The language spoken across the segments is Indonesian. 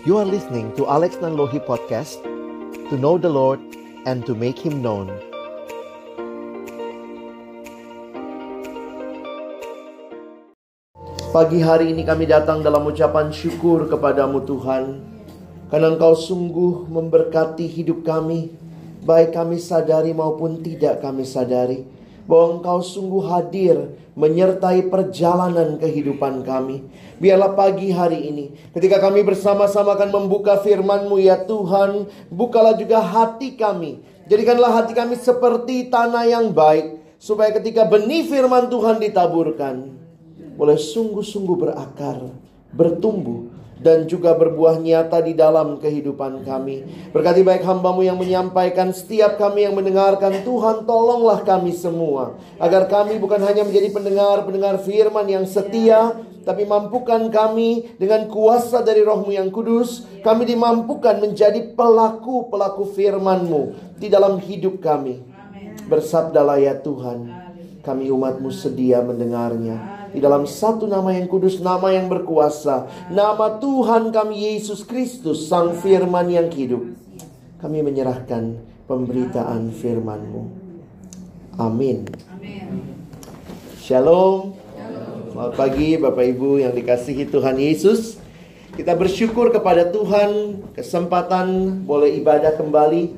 You are listening to Alex Nanlohi Podcast To know the Lord and to make Him known. Pagi hari ini kami datang dalam ucapan syukur kepadamu Tuhan. Karena Engkau sungguh memberkati hidup kami Baik kami sadari maupun tidak kami sadari Bahwa Engkau sungguh hadir menyertai perjalanan kehidupan kami Biarlah pagi hari ini ketika kami bersama-sama akan membuka firman-Mu ya Tuhan, bukalah juga hati kami. Jadikanlah hati kami seperti tanah yang baik supaya ketika benih firman Tuhan ditaburkan boleh sungguh-sungguh berakar, bertumbuh dan juga berbuah nyata di dalam kehidupan kami. Berkati baik hambamu yang menyampaikan setiap kami yang mendengarkan Tuhan tolonglah kami semua. Agar kami bukan hanya menjadi pendengar-pendengar firman yang setia. Tapi mampukan kami dengan kuasa dari rohmu yang kudus. Kami dimampukan menjadi pelaku-pelaku firmanmu di dalam hidup kami. Bersabdalah ya Tuhan. Kami umatmu sedia mendengarnya di dalam satu nama yang kudus, nama yang berkuasa, nama Tuhan kami Yesus Kristus, Sang Firman yang hidup. Kami menyerahkan pemberitaan firman-Mu. Amin. Shalom. Selamat pagi Bapak Ibu yang dikasihi Tuhan Yesus. Kita bersyukur kepada Tuhan kesempatan boleh ibadah kembali.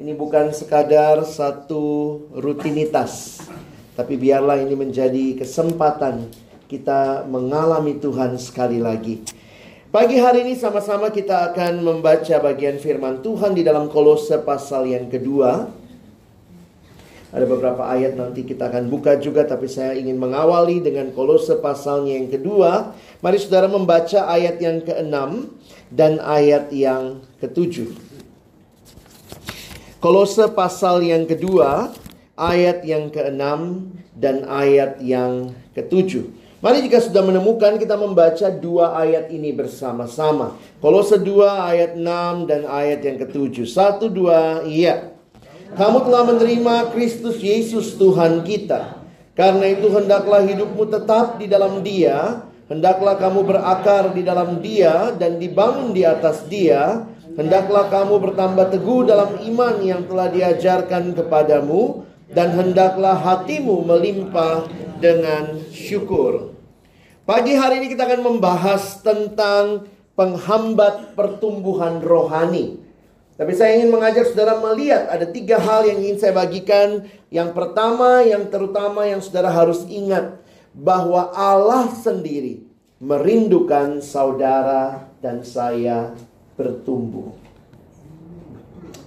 Ini bukan sekadar satu rutinitas, tapi biarlah ini menjadi kesempatan kita mengalami Tuhan sekali lagi. Pagi hari ini sama-sama kita akan membaca bagian firman Tuhan di dalam Kolose pasal yang kedua. Ada beberapa ayat nanti kita akan buka juga tapi saya ingin mengawali dengan kolose pasalnya yang kedua. Mari saudara membaca ayat yang keenam dan ayat yang ketujuh. Kolose pasal yang kedua ayat yang keenam dan ayat yang ketujuh. Mari jika sudah menemukan kita membaca dua ayat ini bersama-sama. Kolose 2 ayat 6 dan ayat yang ketujuh. Satu dua iya. Kamu telah menerima Kristus Yesus Tuhan kita. Karena itu hendaklah hidupmu tetap di dalam Dia, hendaklah kamu berakar di dalam Dia dan dibangun di atas Dia, hendaklah kamu bertambah teguh dalam iman yang telah diajarkan kepadamu dan hendaklah hatimu melimpah dengan syukur. Pagi hari ini kita akan membahas tentang penghambat pertumbuhan rohani. Tapi saya ingin mengajak saudara melihat ada tiga hal yang ingin saya bagikan. Yang pertama, yang terutama yang saudara harus ingat bahwa Allah sendiri merindukan saudara dan saya bertumbuh.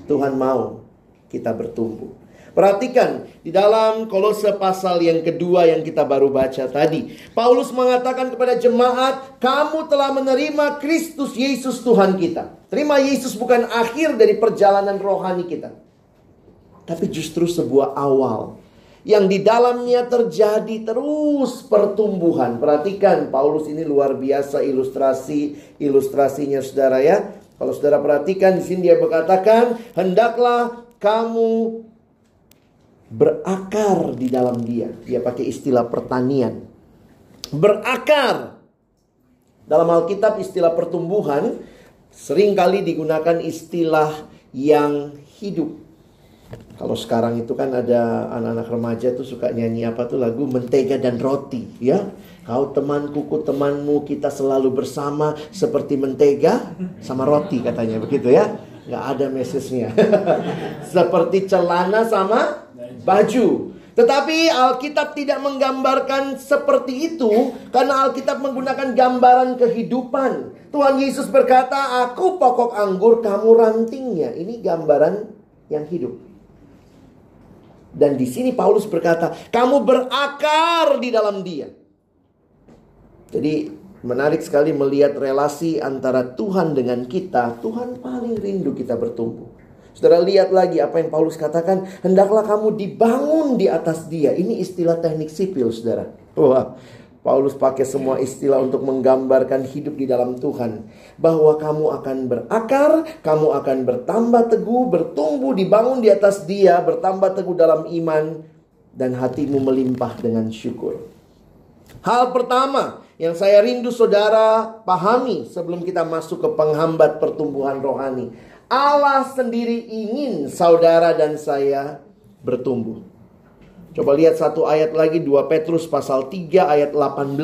Tuhan mau kita bertumbuh. Perhatikan di dalam kolose pasal yang kedua yang kita baru baca tadi. Paulus mengatakan kepada jemaat, kamu telah menerima Kristus Yesus Tuhan kita. Terima Yesus bukan akhir dari perjalanan rohani kita. Tapi justru sebuah awal. Yang di dalamnya terjadi terus pertumbuhan. Perhatikan Paulus ini luar biasa ilustrasi ilustrasinya saudara ya. Kalau saudara perhatikan di sini dia berkatakan, hendaklah kamu berakar di dalam dia. Dia pakai istilah pertanian. Berakar. Dalam Alkitab istilah pertumbuhan sering kali digunakan istilah yang hidup. Kalau sekarang itu kan ada anak-anak remaja tuh suka nyanyi apa tuh lagu mentega dan roti ya. Kau temanku, ku temanmu, kita selalu bersama seperti mentega sama roti katanya begitu ya. Nggak ada message-nya. seperti celana sama baju. Tetapi Alkitab tidak menggambarkan seperti itu karena Alkitab menggunakan gambaran kehidupan. Tuhan Yesus berkata, "Aku pokok anggur, kamu rantingnya." Ini gambaran yang hidup. Dan di sini Paulus berkata, "Kamu berakar di dalam Dia." Jadi menarik sekali melihat relasi antara Tuhan dengan kita. Tuhan paling rindu kita bertumbuh. Saudara lihat lagi apa yang Paulus katakan, hendaklah kamu dibangun di atas dia. Ini istilah teknik sipil, Saudara. Wah, Paulus pakai semua istilah untuk menggambarkan hidup di dalam Tuhan. Bahwa kamu akan berakar, kamu akan bertambah teguh, bertumbuh, dibangun di atas dia, bertambah teguh dalam iman, dan hatimu melimpah dengan syukur. Hal pertama yang saya rindu saudara pahami sebelum kita masuk ke penghambat pertumbuhan rohani. Allah sendiri ingin saudara dan saya bertumbuh. Coba lihat satu ayat lagi 2 Petrus pasal 3 ayat 18.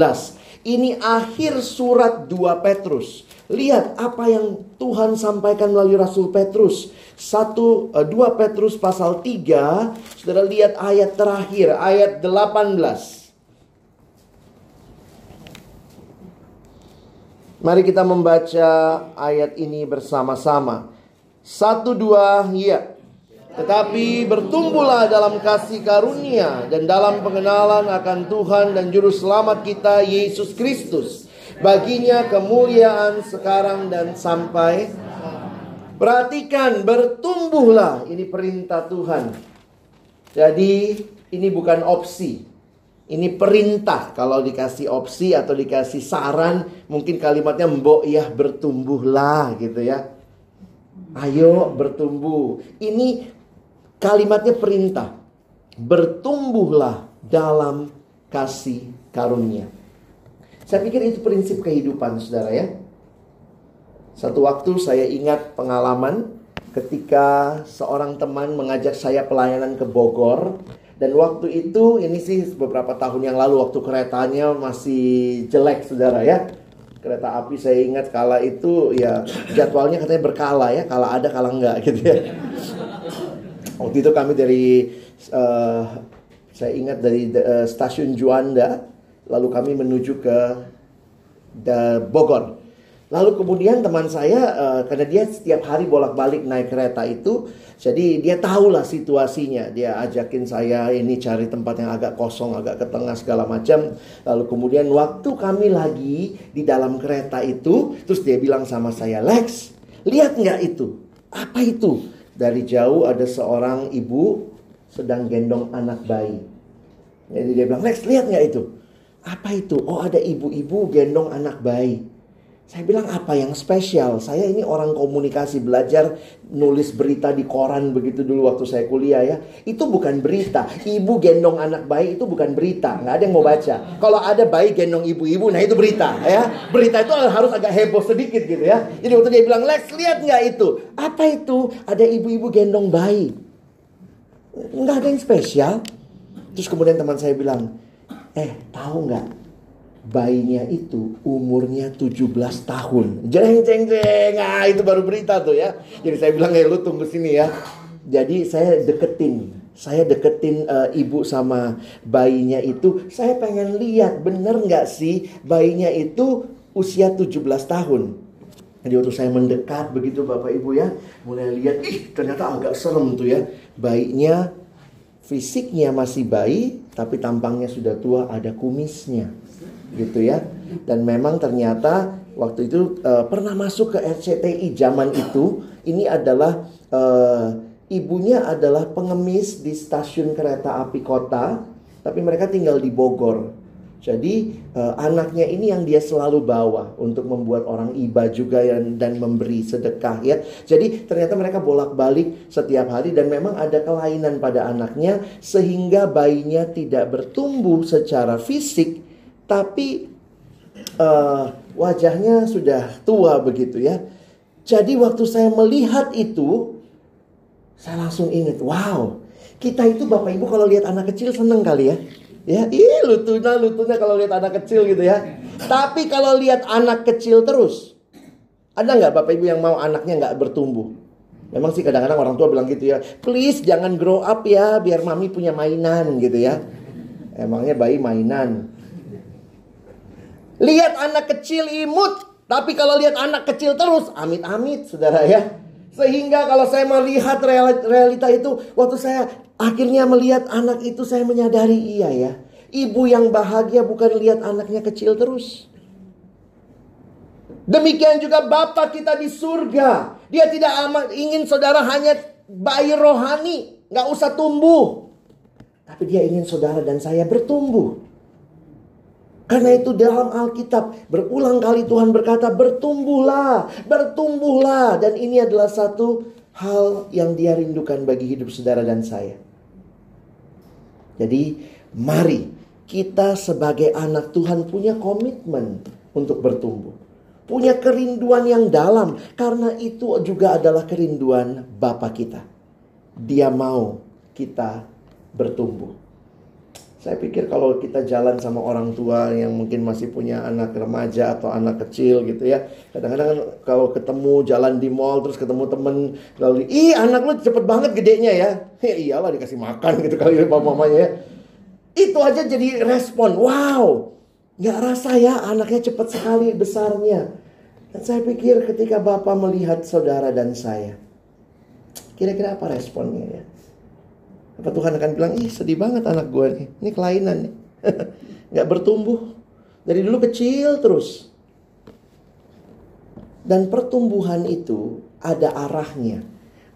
Ini akhir surat 2 Petrus. Lihat apa yang Tuhan sampaikan melalui Rasul Petrus. 1 2 eh, Petrus pasal 3, Saudara lihat ayat terakhir, ayat 18. Mari kita membaca ayat ini bersama-sama. Satu dua, ya. Tetapi bertumbuhlah dalam kasih karunia dan dalam pengenalan akan Tuhan dan Juru Selamat kita Yesus Kristus. Baginya kemuliaan sekarang dan sampai. Perhatikan bertumbuhlah. Ini perintah Tuhan. Jadi ini bukan opsi. Ini perintah. Kalau dikasih opsi atau dikasih saran Mungkin kalimatnya mbok ya bertumbuhlah gitu ya Ayo bertumbuh Ini kalimatnya perintah Bertumbuhlah dalam kasih karunia saya pikir itu prinsip kehidupan saudara ya. Satu waktu saya ingat pengalaman ketika seorang teman mengajak saya pelayanan ke Bogor. Dan waktu itu, ini sih beberapa tahun yang lalu waktu keretanya masih jelek saudara ya. Kereta api saya ingat kala itu ya jadwalnya katanya berkala ya. Kala ada, kala enggak gitu ya. Waktu itu kami dari, uh, saya ingat dari uh, stasiun Juanda lalu kami menuju ke Bogor. Lalu kemudian teman saya uh, karena dia setiap hari bolak-balik naik kereta itu, jadi dia tahulah situasinya. Dia ajakin saya ini cari tempat yang agak kosong, agak ke tengah segala macam. Lalu kemudian waktu kami lagi di dalam kereta itu, terus dia bilang sama saya, "Lex, lihat nggak itu? Apa itu?" Dari jauh ada seorang ibu sedang gendong anak bayi. Jadi dia bilang, "Lex, lihat nggak itu?" Apa itu? Oh ada ibu-ibu gendong anak bayi. Saya bilang apa yang spesial? Saya ini orang komunikasi belajar nulis berita di koran begitu dulu waktu saya kuliah ya. Itu bukan berita. Ibu gendong anak bayi itu bukan berita. Nggak ada yang mau baca. Kalau ada bayi gendong ibu-ibu, nah itu berita ya. Berita itu harus agak heboh sedikit gitu ya. Jadi waktu dia bilang, Lex lihat nggak itu? Apa itu? Ada ibu-ibu gendong bayi. Nggak ada yang spesial. Terus kemudian teman saya bilang, Eh, tahu nggak? Bayinya itu umurnya 17 tahun. Jeng jeng jeng. Ah, itu baru berita tuh ya. Jadi saya bilang, "Eh, lu tunggu sini ya." Jadi saya deketin saya deketin uh, ibu sama bayinya itu, saya pengen lihat bener nggak sih bayinya itu usia 17 tahun. Jadi waktu saya mendekat begitu Bapak Ibu ya, mulai lihat, ih ternyata agak serem tuh ya. Bayinya fisiknya masih bayi, tapi tampangnya sudah tua, ada kumisnya. Gitu ya. Dan memang ternyata waktu itu uh, pernah masuk ke RCTI zaman itu, ini adalah uh, ibunya adalah pengemis di stasiun kereta api kota, tapi mereka tinggal di Bogor. Jadi uh, anaknya ini yang dia selalu bawa untuk membuat orang iba juga yang, dan memberi sedekah ya. Jadi ternyata mereka bolak-balik setiap hari dan memang ada kelainan pada anaknya sehingga bayinya tidak bertumbuh secara fisik tapi uh, wajahnya sudah tua begitu ya. Jadi waktu saya melihat itu saya langsung ingat, wow, kita itu Bapak Ibu kalau lihat anak kecil seneng kali ya. Ya, ih lutunya lutunya kalau lihat anak kecil gitu ya. Tapi kalau lihat anak kecil terus, ada nggak bapak ibu yang mau anaknya nggak bertumbuh? Memang sih kadang-kadang orang tua bilang gitu ya, please jangan grow up ya, biar mami punya mainan gitu ya. Emangnya bayi mainan. Lihat anak kecil imut, tapi kalau lihat anak kecil terus, amit-amit saudara ya. Sehingga kalau saya melihat realita itu, waktu saya Akhirnya melihat anak itu saya menyadari iya ya. Ibu yang bahagia bukan lihat anaknya kecil terus. Demikian juga Bapak kita di surga. Dia tidak amat ingin saudara hanya bayi rohani. Nggak usah tumbuh. Tapi dia ingin saudara dan saya bertumbuh. Karena itu dalam Alkitab berulang kali Tuhan berkata bertumbuhlah, bertumbuhlah. Dan ini adalah satu hal yang dia rindukan bagi hidup saudara dan saya. Jadi mari kita sebagai anak Tuhan punya komitmen untuk bertumbuh. Punya kerinduan yang dalam. Karena itu juga adalah kerinduan Bapa kita. Dia mau kita bertumbuh. Saya pikir kalau kita jalan sama orang tua yang mungkin masih punya anak remaja atau anak kecil gitu ya. Kadang-kadang kalau ketemu jalan di mall terus ketemu temen lalu, ih anak lu cepet banget gedenya ya. Ya iyalah dikasih makan gitu kali bapak mamanya ya. Itu aja jadi respon. Wow, nggak rasa ya anaknya cepet sekali besarnya. Dan saya pikir ketika bapak melihat saudara dan saya. Kira-kira apa responnya ya? Apa Tuhan akan bilang, ih sedih banget anak gue nih. Ini kelainan nih. Gak bertumbuh. Dari dulu kecil terus. Dan pertumbuhan itu ada arahnya.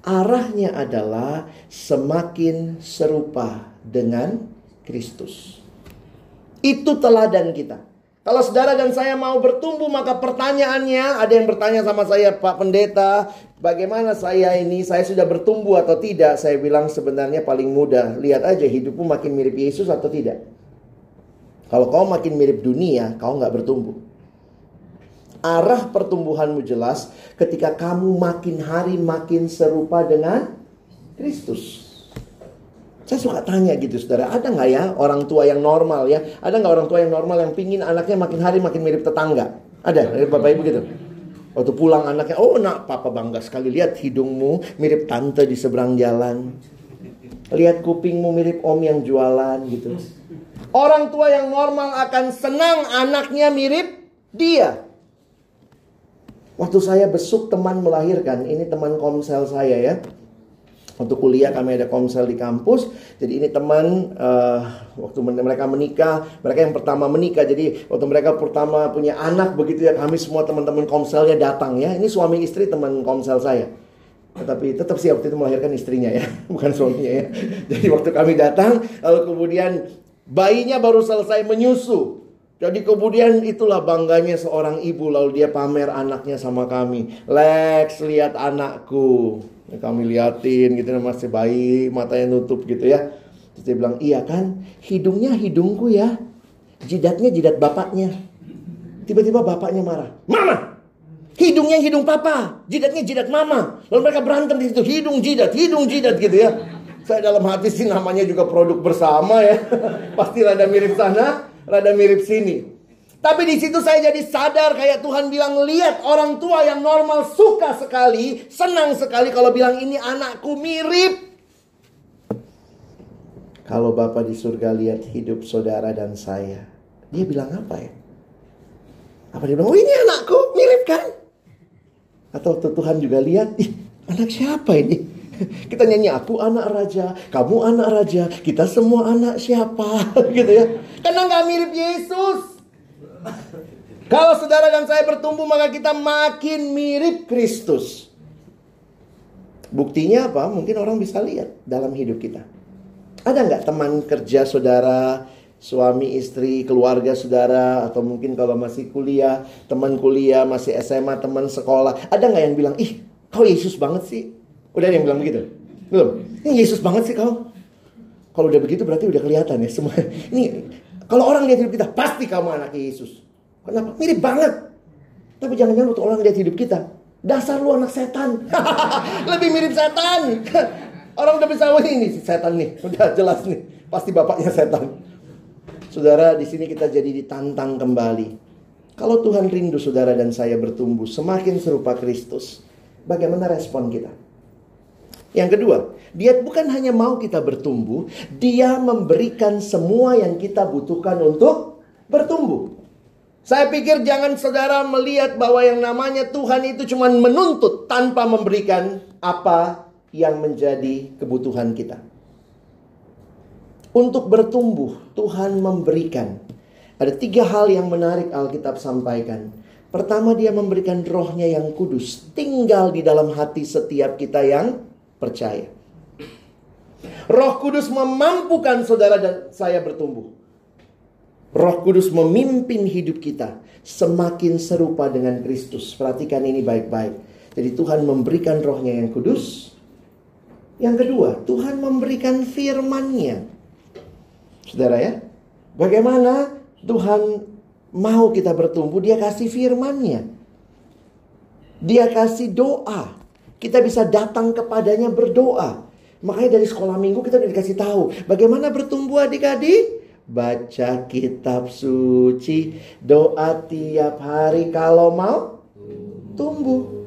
Arahnya adalah semakin serupa dengan Kristus. Itu teladan kita. Kalau saudara dan saya mau bertumbuh, maka pertanyaannya ada yang bertanya sama saya, Pak Pendeta, bagaimana saya ini? Saya sudah bertumbuh atau tidak? Saya bilang sebenarnya paling mudah. Lihat aja hidupmu makin mirip Yesus atau tidak. Kalau kau makin mirip dunia, kau nggak bertumbuh. Arah pertumbuhanmu jelas ketika kamu makin hari makin serupa dengan Kristus. Saya suka tanya gitu saudara, ada nggak ya orang tua yang normal ya? Ada nggak orang tua yang normal yang pingin anaknya makin hari makin mirip tetangga? Ada, bapak ibu gitu. Waktu pulang anaknya, oh nak papa bangga sekali lihat hidungmu mirip tante di seberang jalan. Lihat kupingmu mirip om yang jualan gitu. Orang tua yang normal akan senang anaknya mirip dia. Waktu saya besuk teman melahirkan, ini teman komsel saya ya. Untuk kuliah kami ada komsel di kampus. Jadi ini teman uh, waktu mereka menikah, mereka yang pertama menikah. Jadi waktu mereka pertama punya anak begitu ya kami semua teman-teman komselnya datang ya. Ini suami istri teman komsel saya. Tetapi tetap sih waktu itu melahirkan istrinya ya, bukan suaminya ya. Jadi waktu kami datang, lalu kemudian bayinya baru selesai menyusu. Jadi kemudian itulah bangganya seorang ibu lalu dia pamer anaknya sama kami. Lex lihat anakku. Kami liatin gitu masih bayi, matanya nutup gitu ya. Terus dia bilang, iya kan, hidungnya hidungku ya. Jidatnya jidat bapaknya. Tiba-tiba bapaknya marah. Mama! Hidungnya hidung papa, jidatnya jidat mama. Lalu mereka berantem di situ, hidung jidat, hidung jidat gitu ya. Saya dalam hati sih namanya juga produk bersama ya. Pasti rada mirip sana, rada mirip sini. Tapi di situ saya jadi sadar kayak Tuhan bilang lihat orang tua yang normal suka sekali, senang sekali kalau bilang ini anakku mirip. Kalau Bapak di surga lihat hidup saudara dan saya, dia bilang apa ya? Apa dia bilang, oh ini anakku, mirip kan? Atau Tuhan juga lihat, ih anak siapa ini? Kita nyanyi aku anak raja, kamu anak raja, kita semua anak siapa gitu ya. Karena nggak mirip Yesus. Kalau saudara dan saya bertumbuh maka kita makin mirip Kristus. Buktinya apa? Mungkin orang bisa lihat dalam hidup kita. Ada nggak teman kerja saudara, suami istri, keluarga saudara, atau mungkin kalau masih kuliah, teman kuliah, masih SMA, teman sekolah. Ada nggak yang bilang, ih kau Yesus banget sih? Udah ada yang bilang begitu? Belum? Ini Yesus banget sih kau. Kalau udah begitu berarti udah kelihatan ya semua. Ini kalau orang lihat hidup kita, pasti kamu anak Yesus. Kenapa? Mirip banget. Tapi jangan-jangan waktu orang lihat hidup kita, dasar lu anak setan. Lebih mirip setan. orang udah bisa, wah ini setan nih. Udah jelas nih. Pasti bapaknya setan. Saudara, di sini kita jadi ditantang kembali. Kalau Tuhan rindu saudara dan saya bertumbuh semakin serupa Kristus, bagaimana respon kita? Yang kedua, dia bukan hanya mau kita bertumbuh, dia memberikan semua yang kita butuhkan untuk bertumbuh. Saya pikir jangan saudara melihat bahwa yang namanya Tuhan itu cuma menuntut tanpa memberikan apa yang menjadi kebutuhan kita. Untuk bertumbuh, Tuhan memberikan. Ada tiga hal yang menarik Alkitab sampaikan. Pertama, dia memberikan rohnya yang kudus. Tinggal di dalam hati setiap kita yang percaya. Roh Kudus memampukan saudara dan saya bertumbuh. Roh Kudus memimpin hidup kita semakin serupa dengan Kristus. Perhatikan ini baik-baik. Jadi Tuhan memberikan rohnya yang kudus. Yang kedua, Tuhan memberikan firman-Nya. Saudara ya, Bagaimana Tuhan mau kita bertumbuh? Dia kasih firman-Nya. Dia kasih doa. Kita bisa datang kepadanya berdoa. Makanya dari sekolah minggu kita udah dikasih tahu bagaimana bertumbuh adik-adik. Baca kitab suci, doa tiap hari kalau mau tumbuh.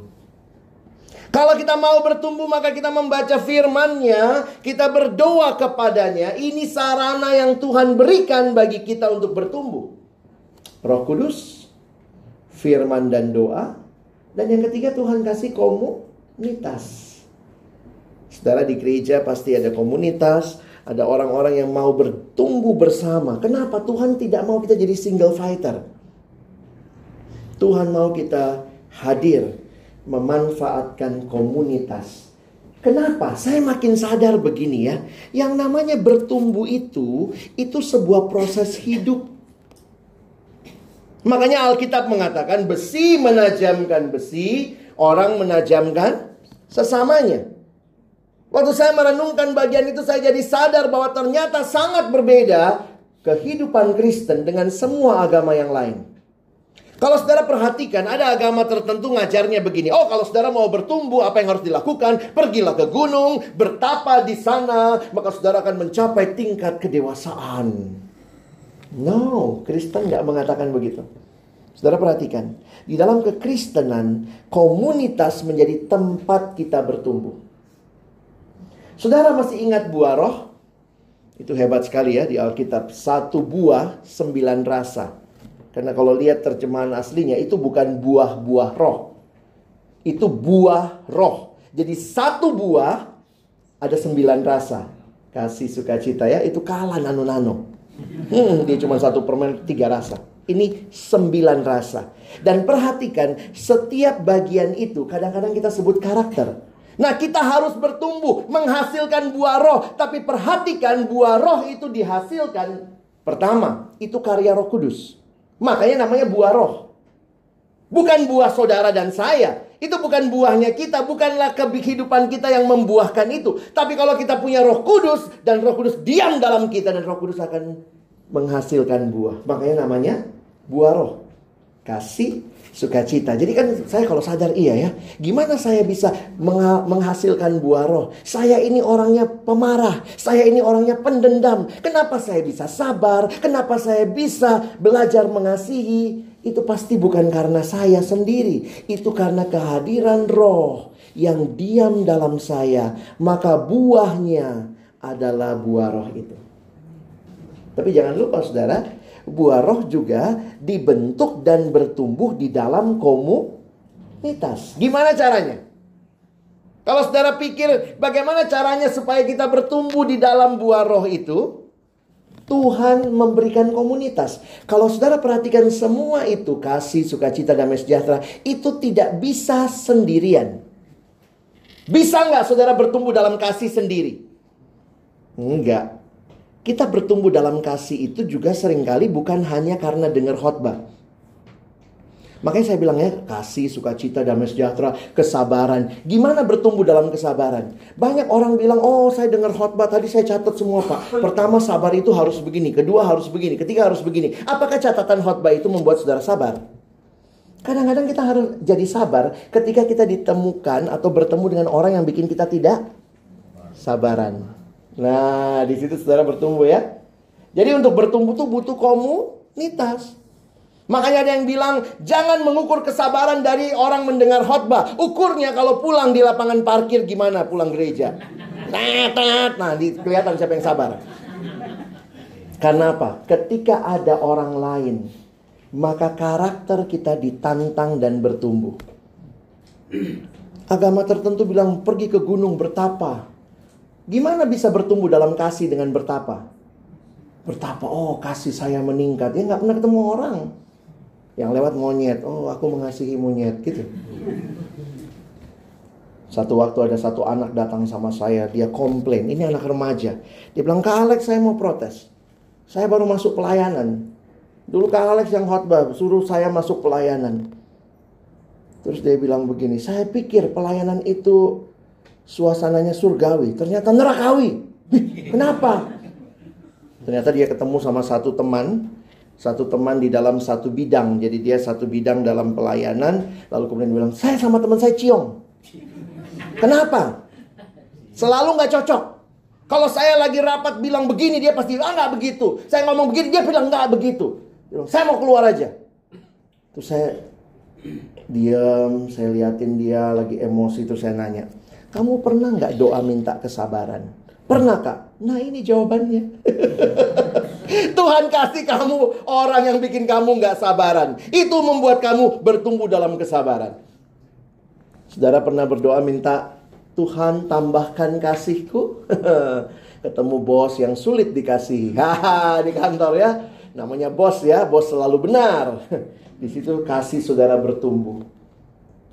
Kalau kita mau bertumbuh maka kita membaca firman-Nya, kita berdoa kepadanya. Ini sarana yang Tuhan berikan bagi kita untuk bertumbuh. Roh Kudus, firman dan doa. Dan yang ketiga Tuhan kasih komunitas. Saudara di gereja pasti ada komunitas, ada orang-orang yang mau bertumbuh bersama. Kenapa Tuhan tidak mau kita jadi single fighter? Tuhan mau kita hadir, memanfaatkan komunitas. Kenapa? Saya makin sadar begini ya. Yang namanya bertumbuh itu, itu sebuah proses hidup. Makanya Alkitab mengatakan besi menajamkan besi, orang menajamkan sesamanya. Waktu saya merenungkan bagian itu saya jadi sadar bahwa ternyata sangat berbeda kehidupan Kristen dengan semua agama yang lain. Kalau saudara perhatikan, ada agama tertentu ngajarnya begini. Oh, kalau saudara mau bertumbuh, apa yang harus dilakukan? Pergilah ke gunung, bertapa di sana, maka saudara akan mencapai tingkat kedewasaan. No, Kristen nggak mengatakan begitu. Saudara perhatikan, di dalam kekristenan, komunitas menjadi tempat kita bertumbuh. Saudara masih ingat buah roh? Itu hebat sekali ya di Alkitab. Satu buah, sembilan rasa. Karena kalau lihat terjemahan aslinya itu bukan buah-buah roh. Itu buah roh. Jadi satu buah ada sembilan rasa. Kasih sukacita ya, itu kalah nano-nano. Hmm, dia cuma satu permen tiga rasa. Ini sembilan rasa. Dan perhatikan setiap bagian itu kadang-kadang kita sebut karakter. Nah kita harus bertumbuh menghasilkan buah roh. Tapi perhatikan buah roh itu dihasilkan. Pertama itu karya roh kudus. Makanya namanya buah roh. Bukan buah saudara dan saya. Itu bukan buahnya kita, bukanlah kehidupan kita yang membuahkan itu. Tapi kalau kita punya roh kudus dan roh kudus diam dalam kita dan roh kudus akan menghasilkan buah. Makanya namanya buah roh. Kasih, sukacita. Jadi kan saya kalau sadar iya ya, gimana saya bisa menghasilkan buah roh? Saya ini orangnya pemarah, saya ini orangnya pendendam. Kenapa saya bisa sabar? Kenapa saya bisa belajar mengasihi? Itu pasti bukan karena saya sendiri, itu karena kehadiran roh yang diam dalam saya, maka buahnya adalah buah roh itu. Tapi jangan lupa saudara, buah roh juga dibentuk dan bertumbuh di dalam komunitas. Gimana caranya? Kalau saudara pikir bagaimana caranya supaya kita bertumbuh di dalam buah roh itu? Tuhan memberikan komunitas. Kalau saudara perhatikan semua itu, kasih, sukacita, damai sejahtera, itu tidak bisa sendirian. Bisa nggak saudara bertumbuh dalam kasih sendiri? Enggak. Kita bertumbuh dalam kasih itu juga sering kali bukan hanya karena dengar khotbah. Makanya saya bilang ya, kasih, sukacita, damai sejahtera, kesabaran. Gimana bertumbuh dalam kesabaran? Banyak orang bilang, oh saya dengar khotbah, tadi saya catat semua pak. Pertama sabar itu harus begini, kedua harus begini, ketiga harus begini. Apakah catatan khotbah itu membuat saudara sabar? Kadang-kadang kita harus jadi sabar ketika kita ditemukan atau bertemu dengan orang yang bikin kita tidak sabaran. Nah, di situ saudara bertumbuh ya. Jadi untuk bertumbuh tuh butuh komunitas. Makanya ada yang bilang jangan mengukur kesabaran dari orang mendengar khotbah. Ukurnya kalau pulang di lapangan parkir gimana pulang gereja. Nah, nah kelihatan siapa yang sabar. Karena apa? Ketika ada orang lain, maka karakter kita ditantang dan bertumbuh. Agama tertentu bilang pergi ke gunung bertapa. Gimana bisa bertumbuh dalam kasih dengan bertapa? Bertapa, oh kasih saya meningkat. Ya nggak pernah ketemu orang. Yang lewat monyet, oh aku mengasihi monyet gitu. Satu waktu ada satu anak datang sama saya, dia komplain, ini anak remaja. Dia bilang, Kak Alex saya mau protes. Saya baru masuk pelayanan. Dulu Kak Alex yang khotbah, suruh saya masuk pelayanan. Terus dia bilang begini, saya pikir pelayanan itu suasananya surgawi, ternyata nerakawi. Kenapa? Ternyata dia ketemu sama satu teman, satu teman di dalam satu bidang. Jadi dia satu bidang dalam pelayanan, lalu kemudian bilang, "Saya sama teman saya ciong." Kenapa? Selalu nggak cocok. Kalau saya lagi rapat bilang begini, dia pasti ah nggak begitu. Saya ngomong begini, dia bilang nggak begitu. Saya mau keluar aja. Terus saya diam, saya liatin dia lagi emosi, terus saya nanya, kamu pernah nggak doa minta kesabaran? Pernah kak? Nah ini jawabannya. Tuhan kasih kamu orang yang bikin kamu nggak sabaran. Itu membuat kamu bertumbuh dalam kesabaran. Saudara pernah berdoa minta Tuhan tambahkan kasihku? Ketemu bos yang sulit dikasih. Di kantor ya. Namanya bos ya, bos selalu benar. Di situ kasih saudara bertumbuh.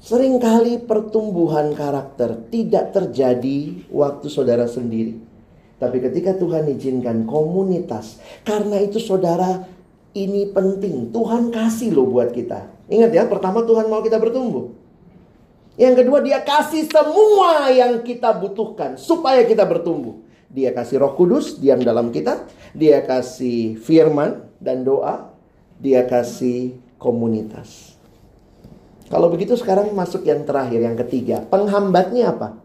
Seringkali pertumbuhan karakter tidak terjadi waktu saudara sendiri. Tapi ketika Tuhan izinkan komunitas, karena itu saudara ini penting. Tuhan kasih loh buat kita. Ingat ya, pertama Tuhan mau kita bertumbuh. Yang kedua dia kasih semua yang kita butuhkan supaya kita bertumbuh. Dia kasih roh kudus diam dalam kita. Dia kasih firman dan doa. Dia kasih komunitas. Kalau begitu sekarang masuk yang terakhir, yang ketiga. Penghambatnya apa?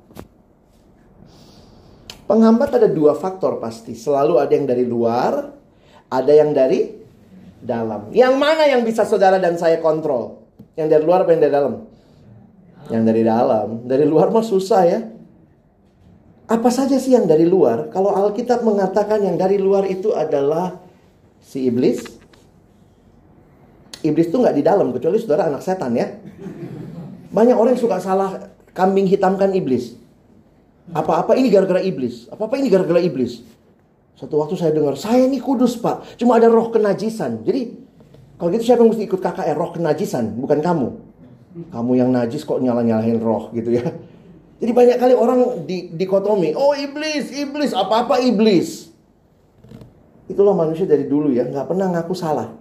Penghambat ada dua faktor pasti. Selalu ada yang dari luar, ada yang dari dalam. Yang mana yang bisa saudara dan saya kontrol? Yang dari luar apa yang dari dalam? Yang dari dalam. Dari luar mah susah ya. Apa saja sih yang dari luar? Kalau Alkitab mengatakan yang dari luar itu adalah si iblis, Iblis itu nggak di dalam kecuali saudara anak setan ya. Banyak orang yang suka salah kambing hitamkan iblis. Apa-apa ini gara-gara iblis. Apa-apa ini gara-gara iblis. Satu waktu saya dengar, saya ini kudus pak. Cuma ada roh kenajisan. Jadi kalau gitu siapa yang mesti ikut KKR? Roh kenajisan, bukan kamu. Kamu yang najis kok nyala-nyalahin roh gitu ya. Jadi banyak kali orang di, dikotomi. Oh iblis, iblis, apa-apa iblis. Itulah manusia dari dulu ya, nggak pernah ngaku salah.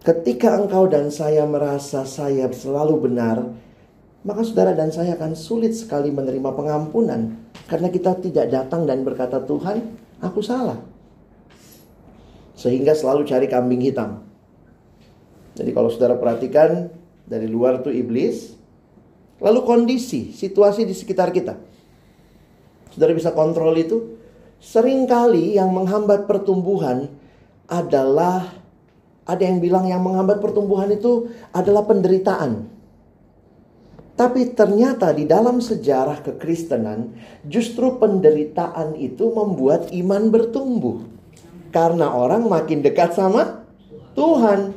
Ketika engkau dan saya merasa saya selalu benar, maka saudara dan saya akan sulit sekali menerima pengampunan karena kita tidak datang dan berkata, "Tuhan, aku salah." Sehingga selalu cari kambing hitam. Jadi kalau saudara perhatikan dari luar tuh iblis, lalu kondisi, situasi di sekitar kita. Saudara bisa kontrol itu. Seringkali yang menghambat pertumbuhan adalah ada yang bilang yang menghambat pertumbuhan itu adalah penderitaan. Tapi ternyata di dalam sejarah kekristenan justru penderitaan itu membuat iman bertumbuh. Karena orang makin dekat sama Tuhan.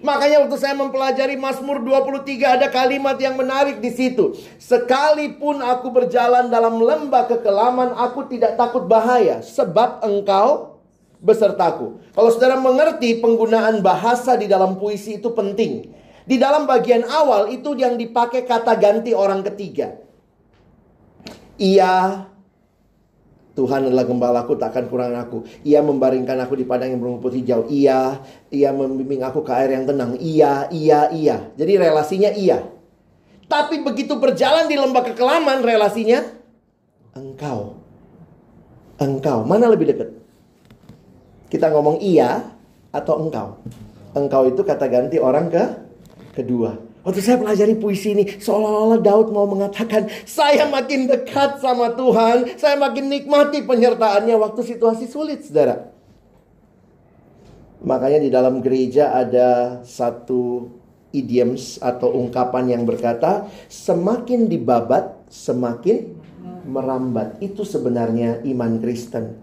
Makanya waktu saya mempelajari Mazmur 23 ada kalimat yang menarik di situ. Sekalipun aku berjalan dalam lembah kekelaman, aku tidak takut bahaya sebab engkau besertaku. Kalau saudara mengerti penggunaan bahasa di dalam puisi itu penting. Di dalam bagian awal itu yang dipakai kata ganti orang ketiga. Ia Tuhan adalah gembalaku takkan kurang aku. Ia membaringkan aku di padang yang berumput hijau. Ia, ia membimbing aku ke air yang tenang. Ia, ia, ia. Jadi relasinya ia. Tapi begitu berjalan di lembah kekelaman relasinya engkau. Engkau. Mana lebih dekat? Kita ngomong iya atau engkau. Engkau itu kata ganti orang ke kedua. Waktu saya pelajari puisi ini, seolah-olah Daud mau mengatakan, saya makin dekat sama Tuhan, saya makin nikmati penyertaannya waktu situasi sulit, saudara. Makanya di dalam gereja ada satu idioms atau ungkapan yang berkata, semakin dibabat, semakin merambat. Itu sebenarnya iman Kristen.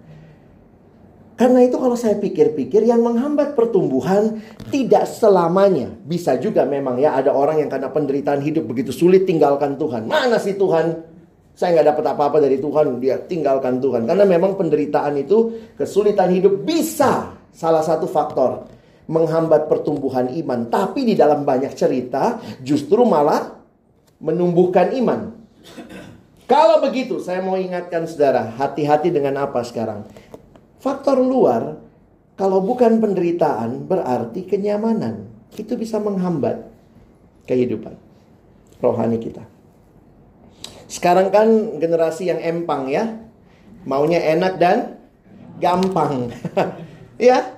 Karena itu kalau saya pikir-pikir yang menghambat pertumbuhan tidak selamanya. Bisa juga memang ya ada orang yang karena penderitaan hidup begitu sulit tinggalkan Tuhan. Mana sih Tuhan? Saya nggak dapat apa-apa dari Tuhan, dia tinggalkan Tuhan. Karena memang penderitaan itu, kesulitan hidup bisa salah satu faktor menghambat pertumbuhan iman. Tapi di dalam banyak cerita justru malah menumbuhkan iman. Kalau begitu, saya mau ingatkan saudara, hati-hati dengan apa sekarang? Faktor luar, kalau bukan penderitaan, berarti kenyamanan. Itu bisa menghambat kehidupan rohani kita. Sekarang kan generasi yang empang ya. Maunya enak dan gampang. ya.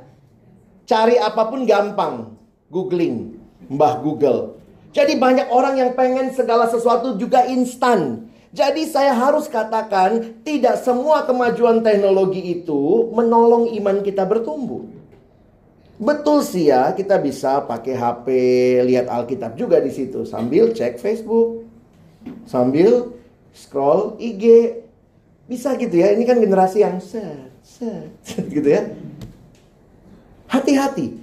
Cari apa pun gampang. Googling. Mbah Google. Jadi banyak orang yang pengen segala sesuatu juga instan. Jadi saya harus katakan tidak semua kemajuan teknologi itu menolong iman kita bertumbuh. Betul sih ya, kita bisa pakai HP, lihat Alkitab juga di situ sambil cek Facebook, sambil scroll IG. Bisa gitu ya. Ini kan generasi yang set, set, set gitu ya. Hati-hati.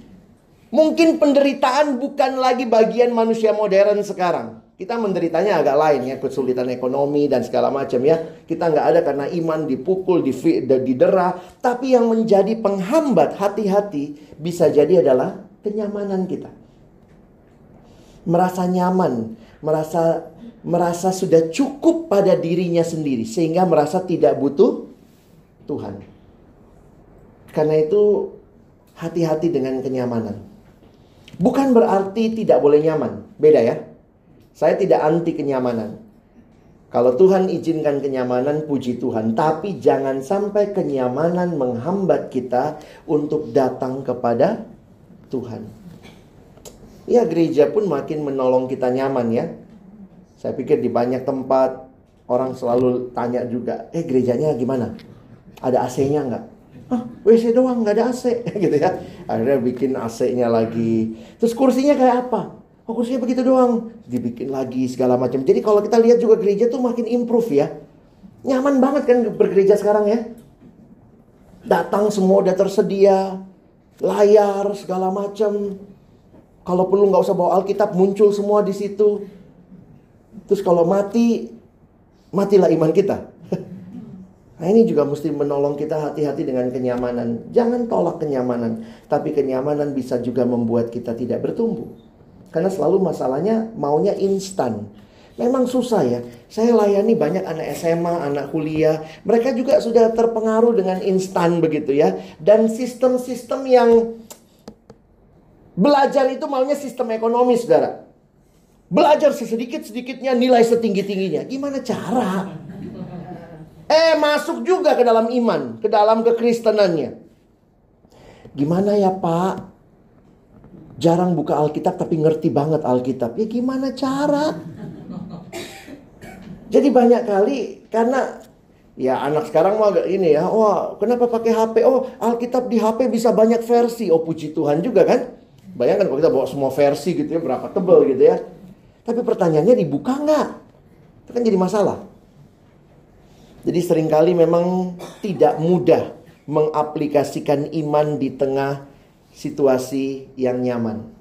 Mungkin penderitaan bukan lagi bagian manusia modern sekarang. Kita menderitanya agak lain ya, kesulitan ekonomi dan segala macam ya. Kita nggak ada karena iman dipukul, didera. Tapi yang menjadi penghambat hati-hati bisa jadi adalah kenyamanan kita. Merasa nyaman, merasa merasa sudah cukup pada dirinya sendiri sehingga merasa tidak butuh Tuhan. Karena itu hati-hati dengan kenyamanan. Bukan berarti tidak boleh nyaman. Beda ya. Saya tidak anti kenyamanan. Kalau Tuhan izinkan kenyamanan, puji Tuhan. Tapi jangan sampai kenyamanan menghambat kita untuk datang kepada Tuhan. Ya gereja pun makin menolong kita nyaman ya. Saya pikir di banyak tempat orang selalu tanya juga, eh gerejanya gimana? Ada AC-nya nggak? ah WC doang nggak ada AC gitu ya akhirnya bikin AC-nya lagi terus kursinya kayak apa kursinya begitu doang. Dibikin lagi segala macam. Jadi kalau kita lihat juga gereja tuh makin improve ya. Nyaman banget kan bergereja sekarang ya. Datang semua udah tersedia. Layar segala macam. Kalau perlu nggak usah bawa Alkitab muncul semua di situ. Terus kalau mati matilah iman kita. Nah ini juga mesti menolong kita hati-hati dengan kenyamanan. Jangan tolak kenyamanan, tapi kenyamanan bisa juga membuat kita tidak bertumbuh. Karena selalu masalahnya maunya instan. Memang susah ya. Saya layani banyak anak SMA, anak kuliah. Mereka juga sudah terpengaruh dengan instan begitu ya. Dan sistem-sistem yang belajar itu maunya sistem ekonomi, saudara. Belajar sesedikit-sedikitnya nilai setinggi-tingginya. Gimana cara? Eh masuk juga ke dalam iman, ke dalam kekristenannya. Gimana ya Pak? Jarang buka Alkitab tapi ngerti banget Alkitab. Ya gimana cara? Jadi banyak kali karena ya anak sekarang mah ini ya, wah kenapa pakai HP? Oh Alkitab di HP bisa banyak versi. Oh puji Tuhan juga kan? Bayangkan kalau kita bawa semua versi gitu ya, berapa tebel gitu ya. Tapi pertanyaannya dibuka nggak? Itu kan jadi masalah. Jadi sering kali memang tidak mudah mengaplikasikan iman di tengah situasi yang nyaman.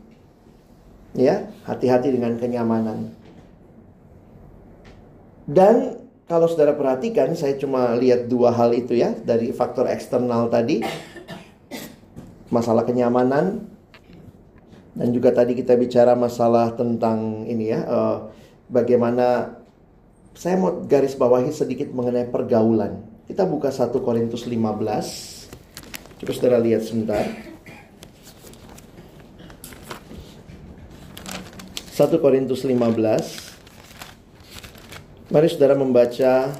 Ya, hati-hati dengan kenyamanan. Dan kalau saudara perhatikan, saya cuma lihat dua hal itu ya dari faktor eksternal tadi, masalah kenyamanan, dan juga tadi kita bicara masalah tentang ini ya, uh, bagaimana saya mau garis bawahi sedikit mengenai pergaulan. Kita buka 1 Korintus 15. Coba saudara lihat sebentar. 1 Korintus 15. Mari saudara membaca